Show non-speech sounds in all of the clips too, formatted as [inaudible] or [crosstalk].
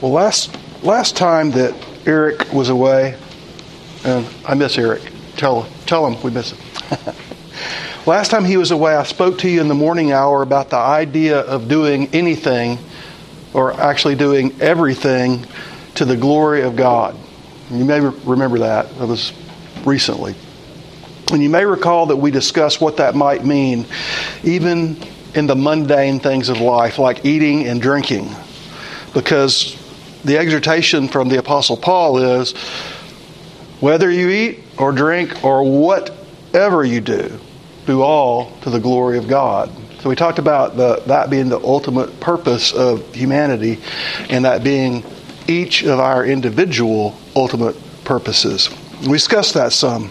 Well, last last time that Eric was away, and I miss Eric. Tell tell him we miss him. [laughs] last time he was away, I spoke to you in the morning hour about the idea of doing anything, or actually doing everything, to the glory of God. You may remember that. It was recently. And you may recall that we discussed what that might mean, even in the mundane things of life, like eating and drinking. Because the exhortation from the Apostle Paul is whether you eat or drink or whatever you do, do all to the glory of God. So we talked about the, that being the ultimate purpose of humanity and that being each of our individual ultimate purposes. We discussed that some.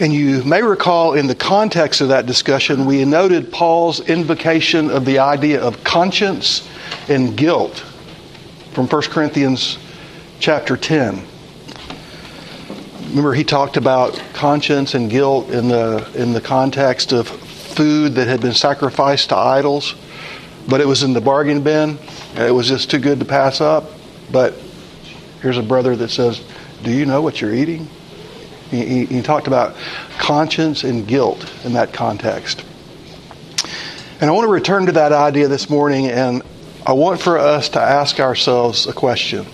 And you may recall in the context of that discussion, we noted Paul's invocation of the idea of conscience and guilt from 1 Corinthians chapter 10. Remember, he talked about conscience and guilt in the, in the context of food that had been sacrificed to idols, but it was in the bargain bin. It was just too good to pass up. But here's a brother that says, Do you know what you're eating? He, he, he talked about conscience and guilt in that context. And I want to return to that idea this morning and I want for us to ask ourselves a question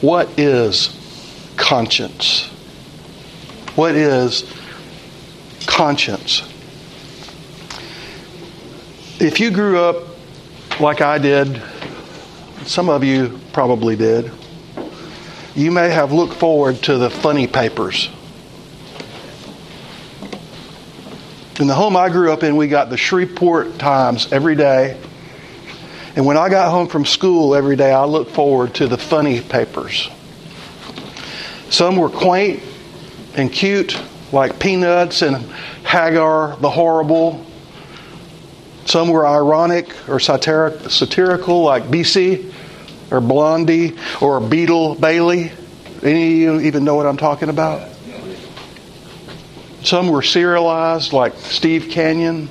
What is conscience? What is conscience? If you grew up like I did, some of you probably did, you may have looked forward to the funny papers. In the home I grew up in, we got the Shreveport Times every day and when I got home from school every day, I looked forward to the funny papers. Some were quaint and cute, like Peanuts and Hagar the Horrible. Some were ironic or satiric, satirical, like BC or Blondie or Beetle Bailey. Any of you even know what I'm talking about? Some were serialized, like Steve Canyon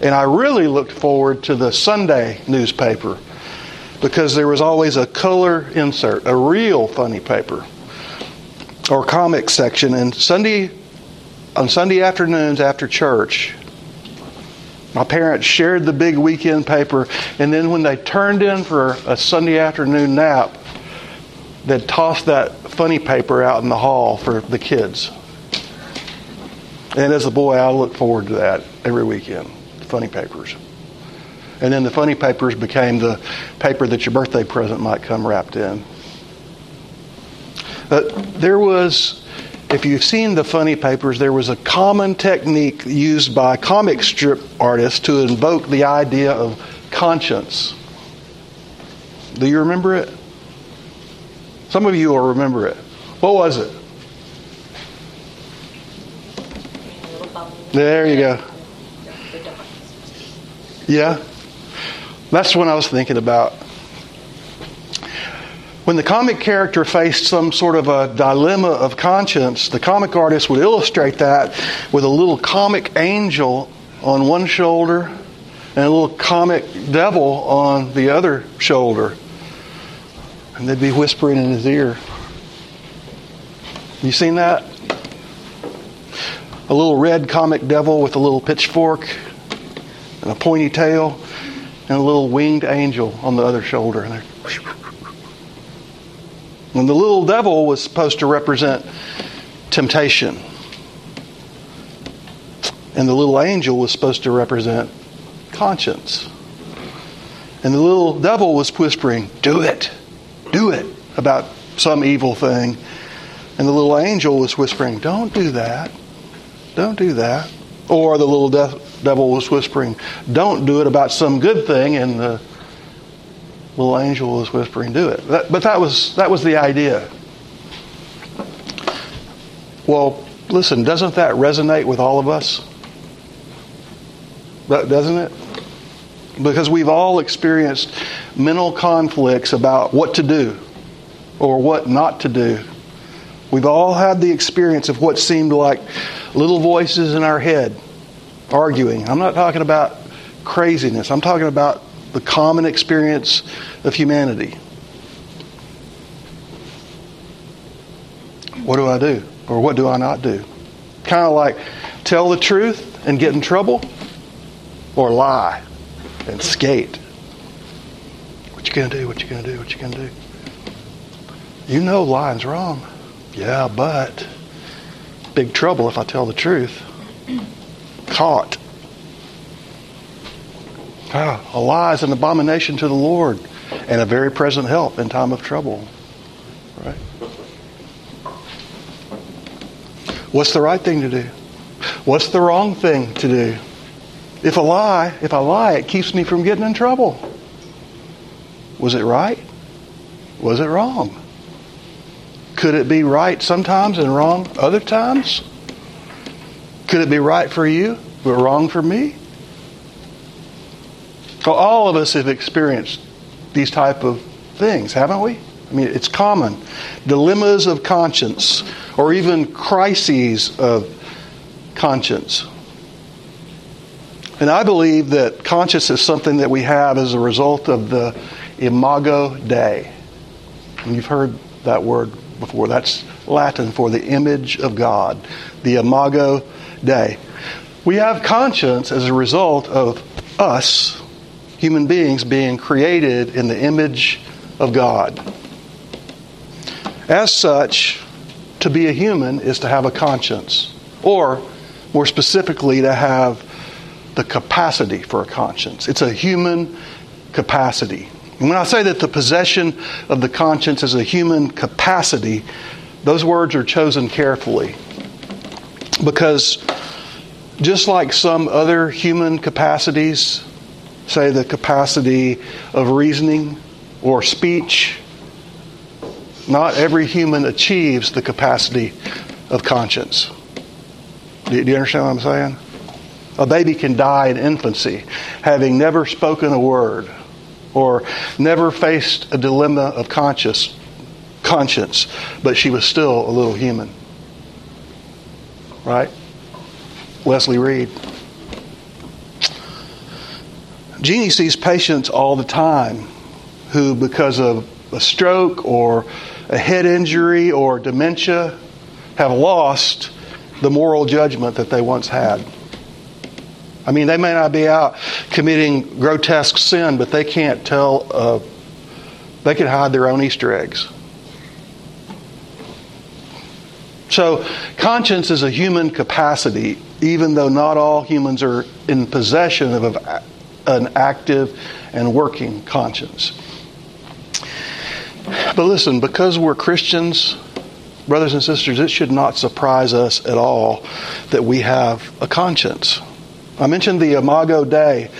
and I really looked forward to the Sunday newspaper because there was always a color insert, a real funny paper or comic section. And Sunday, on Sunday afternoons after church, my parents shared the big weekend paper, and then when they turned in for a Sunday afternoon nap, they'd toss that funny paper out in the hall for the kids. And as a boy, I looked forward to that every weekend funny papers. And then the funny papers became the paper that your birthday present might come wrapped in. But there was, if you've seen the funny papers, there was a common technique used by comic strip artists to invoke the idea of conscience. Do you remember it? Some of you will remember it. What was it? There you go. Yeah? That's what I was thinking about. When the comic character faced some sort of a dilemma of conscience, the comic artist would illustrate that with a little comic angel on one shoulder and a little comic devil on the other shoulder. And they'd be whispering in his ear. You seen that? A little red comic devil with a little pitchfork and a pointy tail and a little winged angel on the other shoulder. And when the little devil was supposed to represent temptation, and the little angel was supposed to represent conscience. And the little devil was whispering, Do it, do it, about some evil thing. And the little angel was whispering, Don't do that, don't do that. Or the little de- devil was whispering, Don't do it about some good thing, and the little angel was whispering, Do it. That, but that was, that was the idea. Well, listen, doesn't that resonate with all of us? Doesn't it? Because we've all experienced mental conflicts about what to do or what not to do. We've all had the experience of what seemed like little voices in our head arguing. I'm not talking about craziness. I'm talking about the common experience of humanity. What do I do? Or what do I not do? Kind of like tell the truth and get in trouble, or lie and skate. What you gonna do? What you gonna do? What you gonna do? You know lying's wrong. Yeah, but big trouble if I tell the truth. Caught. Ah, a lie is an abomination to the Lord and a very present help in time of trouble. Right? What's the right thing to do? What's the wrong thing to do? If I lie, if I lie, it keeps me from getting in trouble. Was it right? Was it wrong? Could it be right sometimes and wrong other times? Could it be right for you but wrong for me? So all of us have experienced these type of things, haven't we? I mean, it's common. Dilemmas of conscience, or even crises of conscience. And I believe that conscience is something that we have as a result of the imago Dei. And you've heard that word before. That's Latin for the image of God, the imago Dei. We have conscience as a result of us, human beings, being created in the image of God. As such, to be a human is to have a conscience, or more specifically, to have the capacity for a conscience. It's a human capacity. And when I say that the possession of the conscience is a human capacity, those words are chosen carefully. Because just like some other human capacities, say the capacity of reasoning or speech, not every human achieves the capacity of conscience. Do you understand what I'm saying? A baby can die in infancy having never spoken a word or never faced a dilemma of conscious, conscience, but she was still a little human. Right? Leslie Reed. Jeannie sees patients all the time who, because of a stroke or a head injury or dementia, have lost the moral judgment that they once had. I mean, they may not be out committing grotesque sin, but they can't tell, uh, they can hide their own Easter eggs. So, conscience is a human capacity, even though not all humans are in possession of an active and working conscience. But listen, because we're Christians, brothers and sisters, it should not surprise us at all that we have a conscience. I mentioned the Imago Dei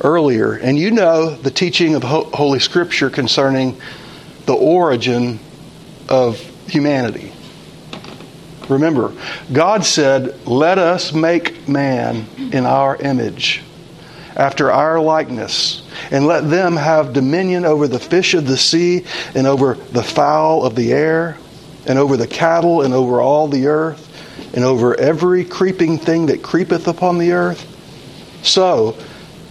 earlier, and you know the teaching of Holy Scripture concerning the origin of humanity. Remember, God said, Let us make man in our image, after our likeness, and let them have dominion over the fish of the sea, and over the fowl of the air, and over the cattle, and over all the earth, and over every creeping thing that creepeth upon the earth. So,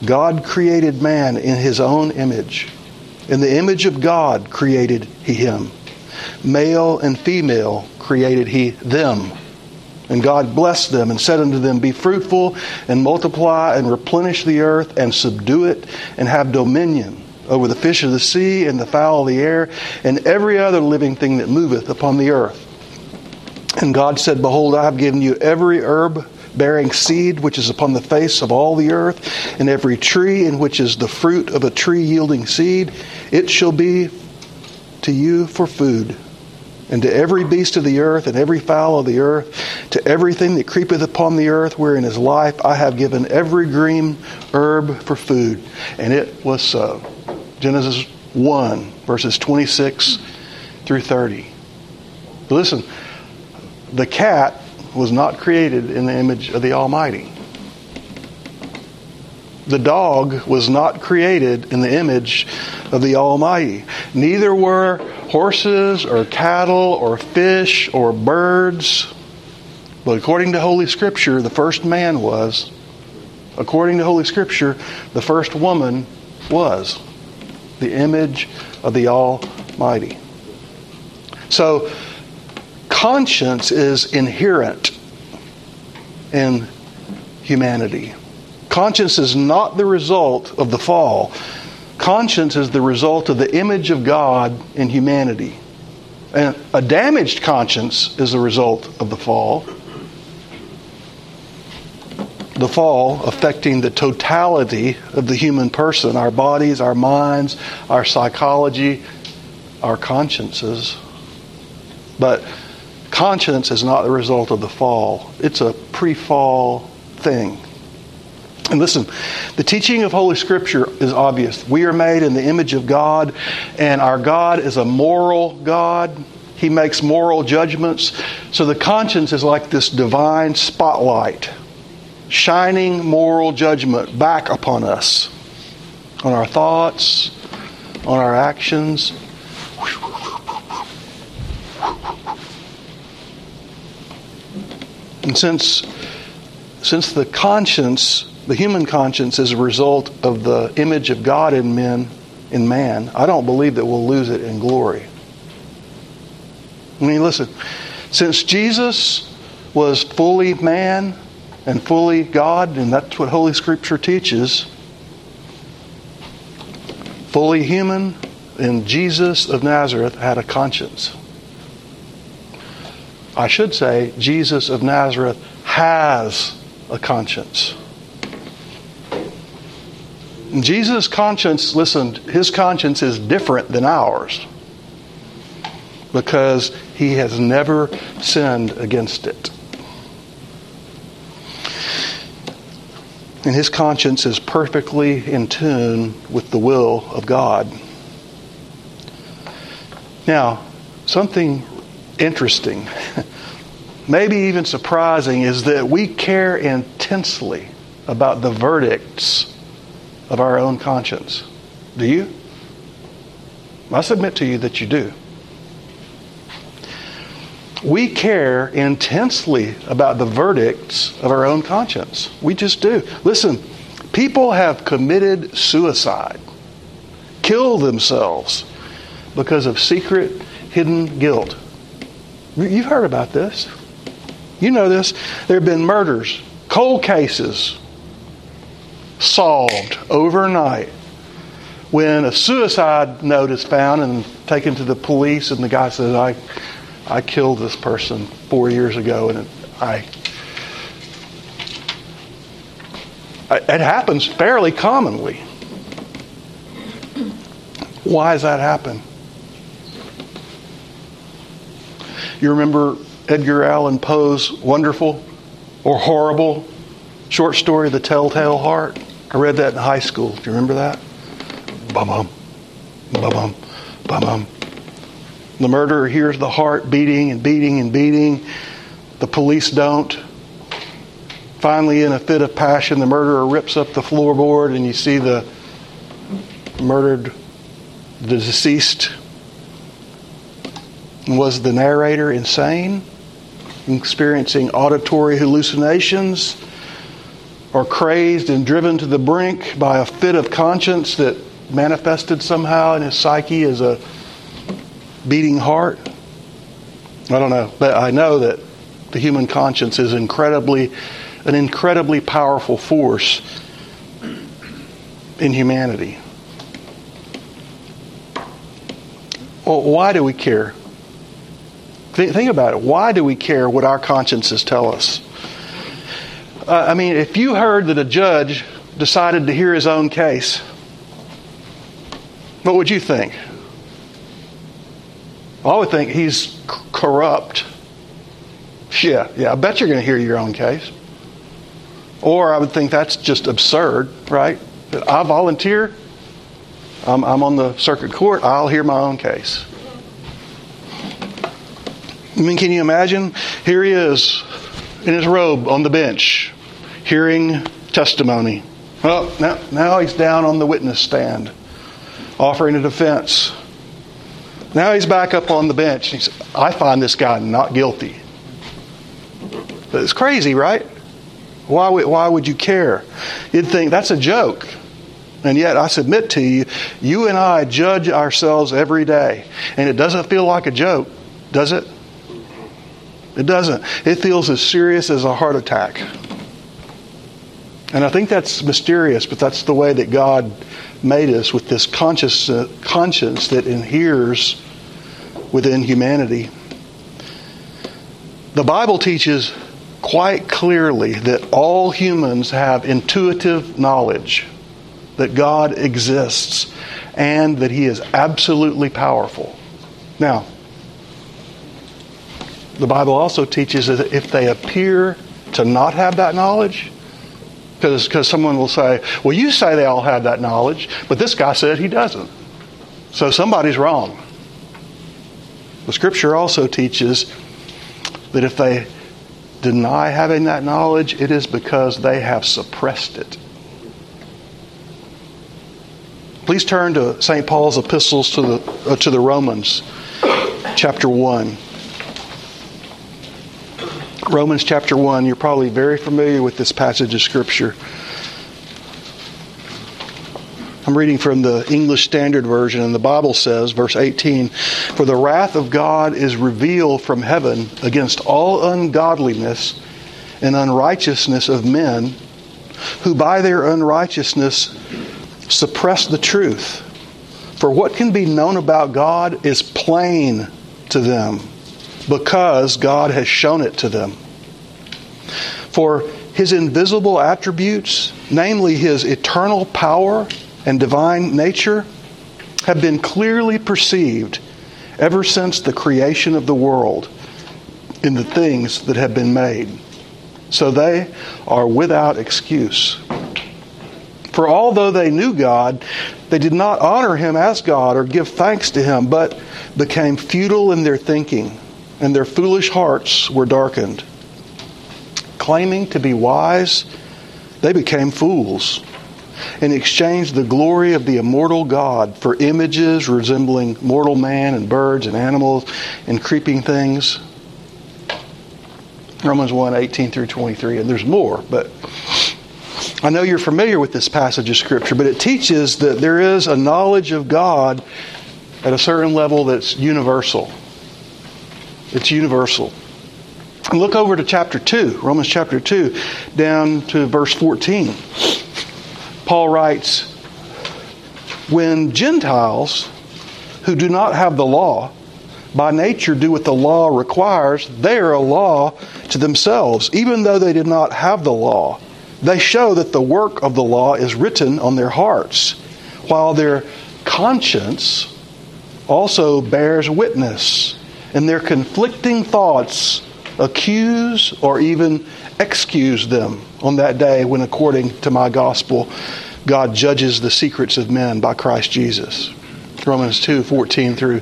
God created man in his own image. In the image of God created he him. Male and female created he them. And God blessed them and said unto them, Be fruitful and multiply and replenish the earth and subdue it and have dominion over the fish of the sea and the fowl of the air and every other living thing that moveth upon the earth. And God said, Behold, I have given you every herb bearing seed which is upon the face of all the earth, and every tree in which is the fruit of a tree yielding seed, it shall be to you for food. And to every beast of the earth, and every fowl of the earth, to everything that creepeth upon the earth wherein is life, I have given every green herb for food. And it was so. Genesis 1, verses 26 through 30. Listen, the cat was not created in the image of the Almighty. The dog was not created in the image of the Almighty. Neither were horses or cattle or fish or birds. But according to Holy Scripture, the first man was. According to Holy Scripture, the first woman was the image of the Almighty. So, conscience is inherent in humanity. Conscience is not the result of the fall. Conscience is the result of the image of God in humanity. And a damaged conscience is the result of the fall. The fall affecting the totality of the human person our bodies, our minds, our psychology, our consciences. But conscience is not the result of the fall, it's a pre fall thing. And listen, the teaching of Holy Scripture is obvious. We are made in the image of God, and our God is a moral God. He makes moral judgments. So the conscience is like this divine spotlight, shining moral judgment back upon us, on our thoughts, on our actions. And since, since the conscience the human conscience is a result of the image of God in men, in man, I don't believe that we'll lose it in glory. I mean, listen, since Jesus was fully man and fully God, and that's what Holy Scripture teaches, fully human, and Jesus of Nazareth had a conscience. I should say, Jesus of Nazareth has a conscience. Jesus' conscience, listen, his conscience is different than ours because he has never sinned against it. And his conscience is perfectly in tune with the will of God. Now, something interesting, [laughs] maybe even surprising, is that we care intensely about the verdicts of our own conscience. Do you? I submit to you that you do. We care intensely about the verdicts of our own conscience. We just do. Listen, people have committed suicide, killed themselves because of secret, hidden guilt. You've heard about this. You know this. There have been murders, cold cases, solved overnight when a suicide note is found and taken to the police, and the guy says, "I, I killed this person four years ago, and I." It happens fairly commonly. Why does that happen? You remember Edgar Allan Poe's wonderful or horrible short story, The Telltale Heart? I read that in high school. Do you remember that? Bum bum, bum bum, bum bum. The murderer hears the heart beating and beating and beating. The police don't. Finally, in a fit of passion, the murderer rips up the floorboard, and you see the murdered, the deceased. Was the narrator insane? Experiencing auditory hallucinations? Or crazed and driven to the brink by a fit of conscience that manifested somehow in his psyche as a beating heart? I don't know, but I know that the human conscience is incredibly an incredibly powerful force in humanity. Well, why do we care? Think about it. Why do we care what our consciences tell us? Uh, I mean, if you heard that a judge decided to hear his own case, what would you think? I would think he's c- corrupt. Yeah, yeah, I bet you're going to hear your own case. Or I would think that's just absurd, right? I volunteer, I'm, I'm on the circuit court, I'll hear my own case. I mean, can you imagine? Here he is in his robe on the bench hearing testimony. Well, now, now he's down on the witness stand, offering a defense. Now he's back up on the bench. He said, I find this guy not guilty. It's crazy, right? Why would, why would you care? You'd think that's a joke. And yet, I submit to you, you and I judge ourselves every day. And it doesn't feel like a joke, does it? It doesn't. It feels as serious as a heart attack. And I think that's mysterious, but that's the way that God made us with this conscious, uh, conscience that inheres within humanity. The Bible teaches quite clearly that all humans have intuitive knowledge that God exists and that He is absolutely powerful. Now, the Bible also teaches that if they appear to not have that knowledge, because someone will say, Well, you say they all have that knowledge, but this guy said he doesn't. So somebody's wrong. The scripture also teaches that if they deny having that knowledge, it is because they have suppressed it. Please turn to St. Paul's epistles to the, uh, to the Romans, chapter 1. Romans chapter 1, you're probably very familiar with this passage of Scripture. I'm reading from the English Standard Version, and the Bible says, verse 18 For the wrath of God is revealed from heaven against all ungodliness and unrighteousness of men, who by their unrighteousness suppress the truth. For what can be known about God is plain to them because God has shown it to them. For his invisible attributes, namely his eternal power and divine nature, have been clearly perceived ever since the creation of the world in the things that have been made. So they are without excuse. For although they knew God, they did not honor him as God or give thanks to him, but became futile in their thinking, and their foolish hearts were darkened. Claiming to be wise, they became fools and exchanged the glory of the immortal God for images resembling mortal man and birds and animals and creeping things. Romans 1 18 through 23, and there's more, but I know you're familiar with this passage of Scripture, but it teaches that there is a knowledge of God at a certain level that's universal. It's universal. Look over to chapter 2, Romans chapter 2, down to verse 14. Paul writes, When Gentiles who do not have the law, by nature do what the law requires, they are a law to themselves, even though they did not have the law. They show that the work of the law is written on their hearts, while their conscience also bears witness, and their conflicting thoughts accuse or even excuse them on that day when, according to my gospel, God judges the secrets of men by Christ Jesus. Romans 2 14 through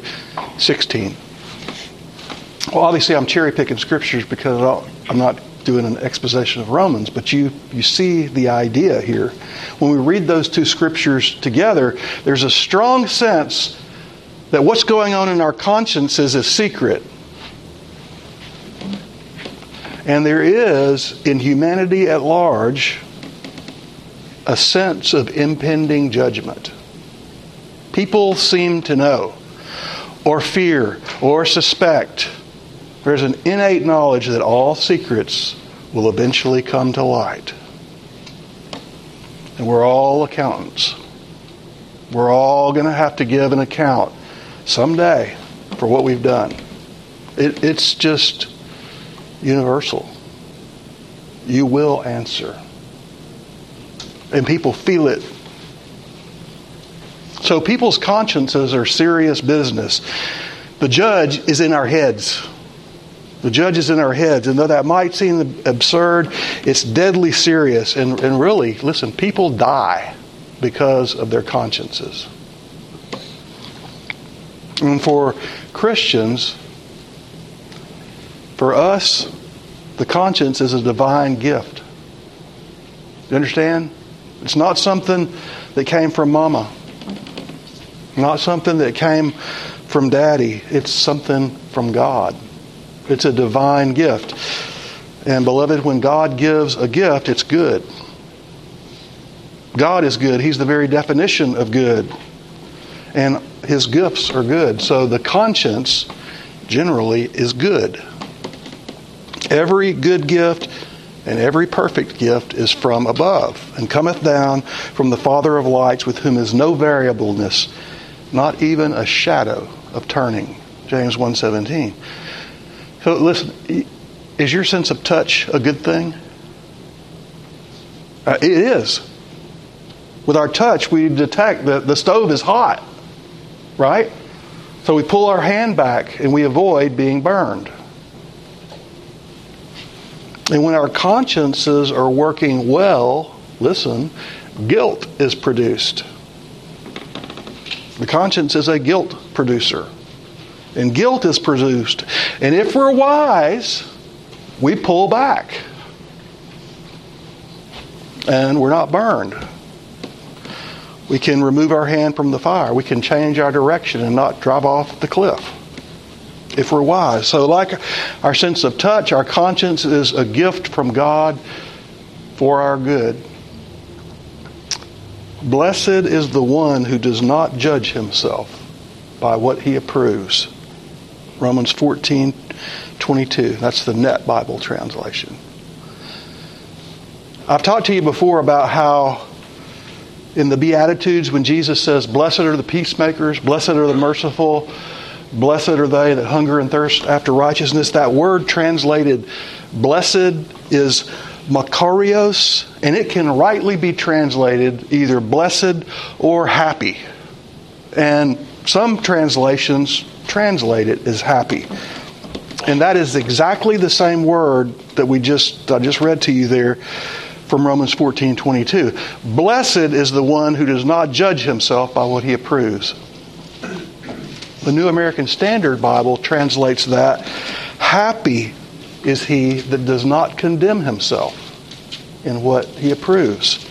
16. Well, obviously, I'm cherry picking scriptures because I'm not doing an exposition of Romans, but you, you see the idea here. When we read those two scriptures together, there's a strong sense that what's going on in our conscience is a secret. And there is, in humanity at large, a sense of impending judgment. People seem to know, or fear, or suspect there's an innate knowledge that all secrets will eventually come to light. And we're all accountants. We're all going to have to give an account someday for what we've done. It, it's just universal. You will answer. And people feel it. So people's consciences are serious business. The judge is in our heads. The judge is in our heads. And though that might seem absurd, it's deadly serious. And, and really, listen, people die because of their consciences. And for Christians, for us, the conscience is a divine gift. You understand? It's not something that came from mama, not something that came from daddy. It's something from God. It's a divine gift. And beloved, when God gives a gift, it's good. God is good. He's the very definition of good. And his gifts are good. So the conscience generally is good. Every good gift and every perfect gift is from above and cometh down from the Father of lights, with whom is no variableness, not even a shadow of turning. James 1:17. So listen, is your sense of touch a good thing? Uh, it is. With our touch, we detect that the stove is hot, right? So we pull our hand back and we avoid being burned. And when our consciences are working well, listen, guilt is produced. The conscience is a guilt producer. And guilt is produced. And if we're wise, we pull back. And we're not burned. We can remove our hand from the fire. We can change our direction and not drive off the cliff if we're wise. So, like our sense of touch, our conscience is a gift from God for our good. Blessed is the one who does not judge himself by what he approves. Romans 14 22. That's the Net Bible translation. I've talked to you before about how in the Beatitudes, when Jesus says, Blessed are the peacemakers, blessed are the merciful, Blessed are they that hunger and thirst after righteousness. That word translated blessed is makarios, and it can rightly be translated either blessed or happy. And some translations translate it as happy. And that is exactly the same word that we just I just read to you there from Romans 14, 22. Blessed is the one who does not judge himself by what he approves. The New American Standard Bible translates that happy is he that does not condemn himself in what he approves.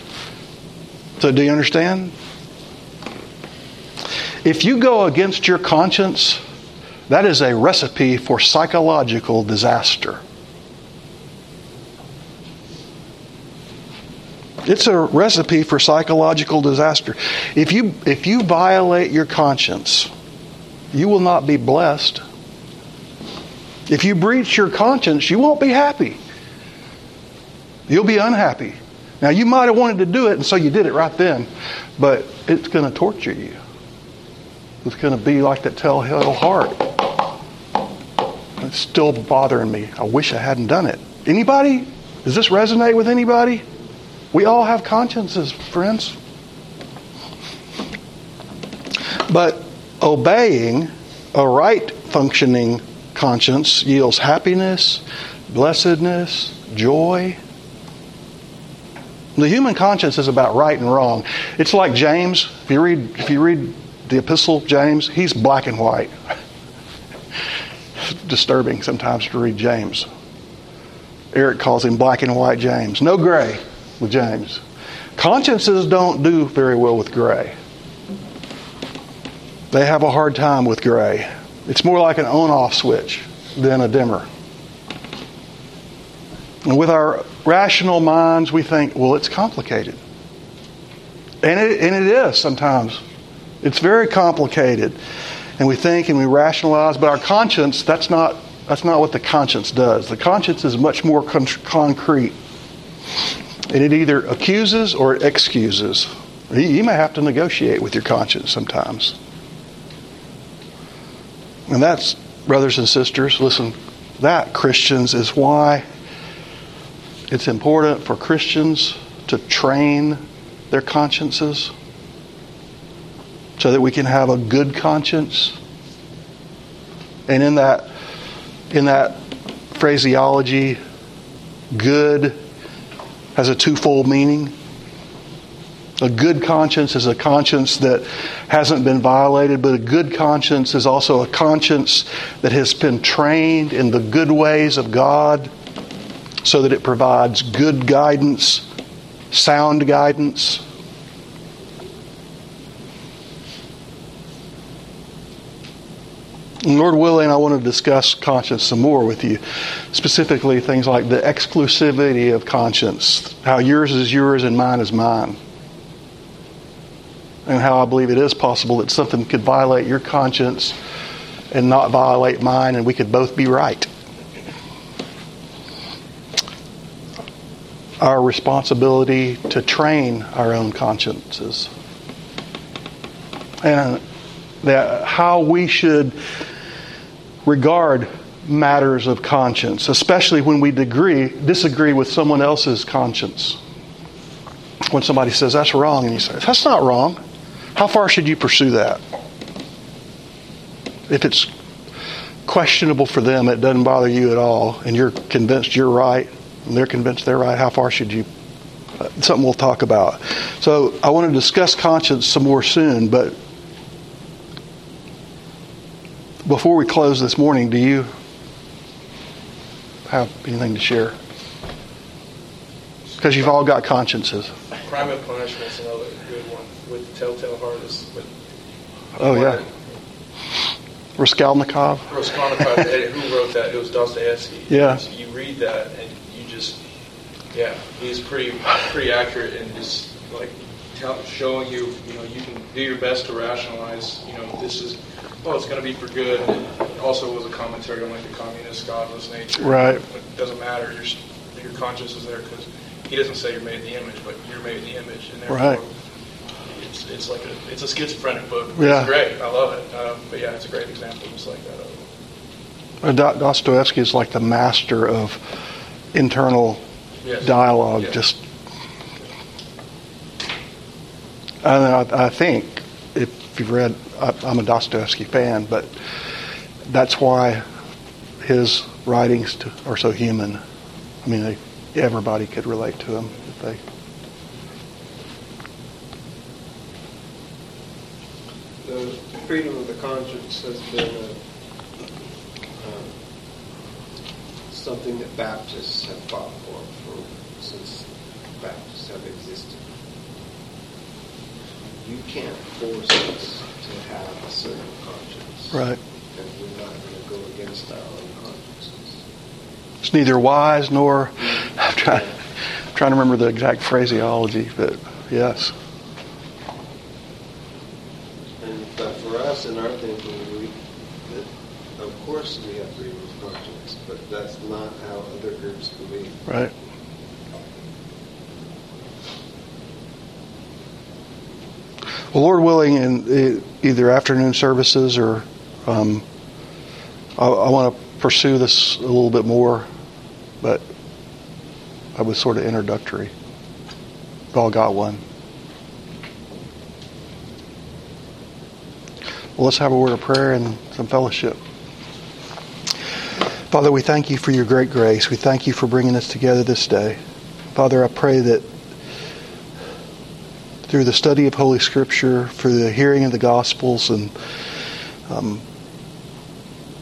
So, do you understand? If you go against your conscience, that is a recipe for psychological disaster. It's a recipe for psychological disaster. If you, if you violate your conscience, you will not be blessed. If you breach your conscience, you won't be happy. You'll be unhappy. Now, you might have wanted to do it, and so you did it right then, but it's going to torture you. It's going to be like that telltale heart. It's still bothering me. I wish I hadn't done it. Anybody? Does this resonate with anybody? We all have consciences, friends. But obeying a right functioning conscience yields happiness, blessedness, joy. The human conscience is about right and wrong. It's like James. If you read, if you read the epistle James, he's black and white. [laughs] disturbing sometimes to read James. Eric calls him black and white James. No gray with James. Consciences don't do very well with gray. They have a hard time with gray. It's more like an on off switch than a dimmer. And with our rational minds, we think, well, it's complicated. And it, and it is sometimes. It's very complicated. And we think and we rationalize, but our conscience, that's not, that's not what the conscience does. The conscience is much more con- concrete. And it either accuses or it excuses. You may have to negotiate with your conscience sometimes. And that's, brothers and sisters, listen, that, Christians, is why it's important for Christians to train their consciences so that we can have a good conscience. And in that, in that phraseology, good has a twofold meaning. A good conscience is a conscience that hasn't been violated, but a good conscience is also a conscience that has been trained in the good ways of God so that it provides good guidance, sound guidance. Lord willing, I want to discuss conscience some more with you. Specifically, things like the exclusivity of conscience, how yours is yours and mine is mine. and how I believe it is possible that something could violate your conscience and not violate mine, and we could both be right. Our responsibility to train our own consciences. And that how we should regard matters of conscience, especially when we degree, disagree with someone else's conscience. When somebody says that's wrong, and you say, that's not wrong. How far should you pursue that? If it's questionable for them, it doesn't bother you at all, and you're convinced you're right, and they're convinced they're right, how far should you? Something we'll talk about. So I want to discuss conscience some more soon, but before we close this morning, do you have anything to share? Because you've all got consciences. Crime and Punishment is another good one with the Telltale Heart. Is with oh yeah, Raskolnikov. Raskolnikov. who wrote that? It was Dostoevsky. Yeah. You read that and you just, yeah, he's pretty pretty accurate in just like tell, showing you, you know, you can do your best to rationalize, you know, this is well, it's going to be for good. And also was a commentary on like the communist godless nature. Right. It doesn't matter. Your your conscience is there because he doesn't say you're made in the image, but you're made in the image, and therefore right. it's it's like a it's a schizophrenic book. Yeah. It's great. I love it. Um, but yeah, it's a great example just like that. Uh, Dostoevsky is like the master of internal yes. dialogue. Yes. Just, I, I think if you've read, I'm a Dostoevsky fan, but that's why his writings are so human. I mean, they, everybody could relate to him if they. The freedom of the conscience has been a, um, something that Baptists have fought for, for since Baptists have existed you can't force us to have a certain conscience. Right. And we're not going to go against our own consciences. It's neither wise nor. [laughs] I'm trying, I'm trying to remember the exact phraseology, but yes. And but for us in our thinking, we, that, of course we have freedom of conscience, but that's not how other groups believe. Right. Lord willing, in either afternoon services or um, I, I want to pursue this a little bit more, but I was sort of introductory. We've all got one. Well, let's have a word of prayer and some fellowship. Father, we thank you for your great grace. We thank you for bringing us together this day. Father, I pray that through the study of Holy Scripture, through the hearing of the Gospels, and um,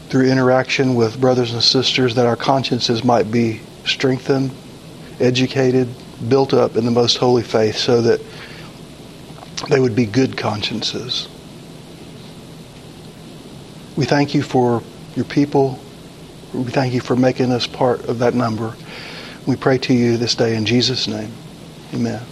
through interaction with brothers and sisters, that our consciences might be strengthened, educated, built up in the most holy faith so that they would be good consciences. We thank you for your people. We thank you for making us part of that number. We pray to you this day in Jesus' name. Amen.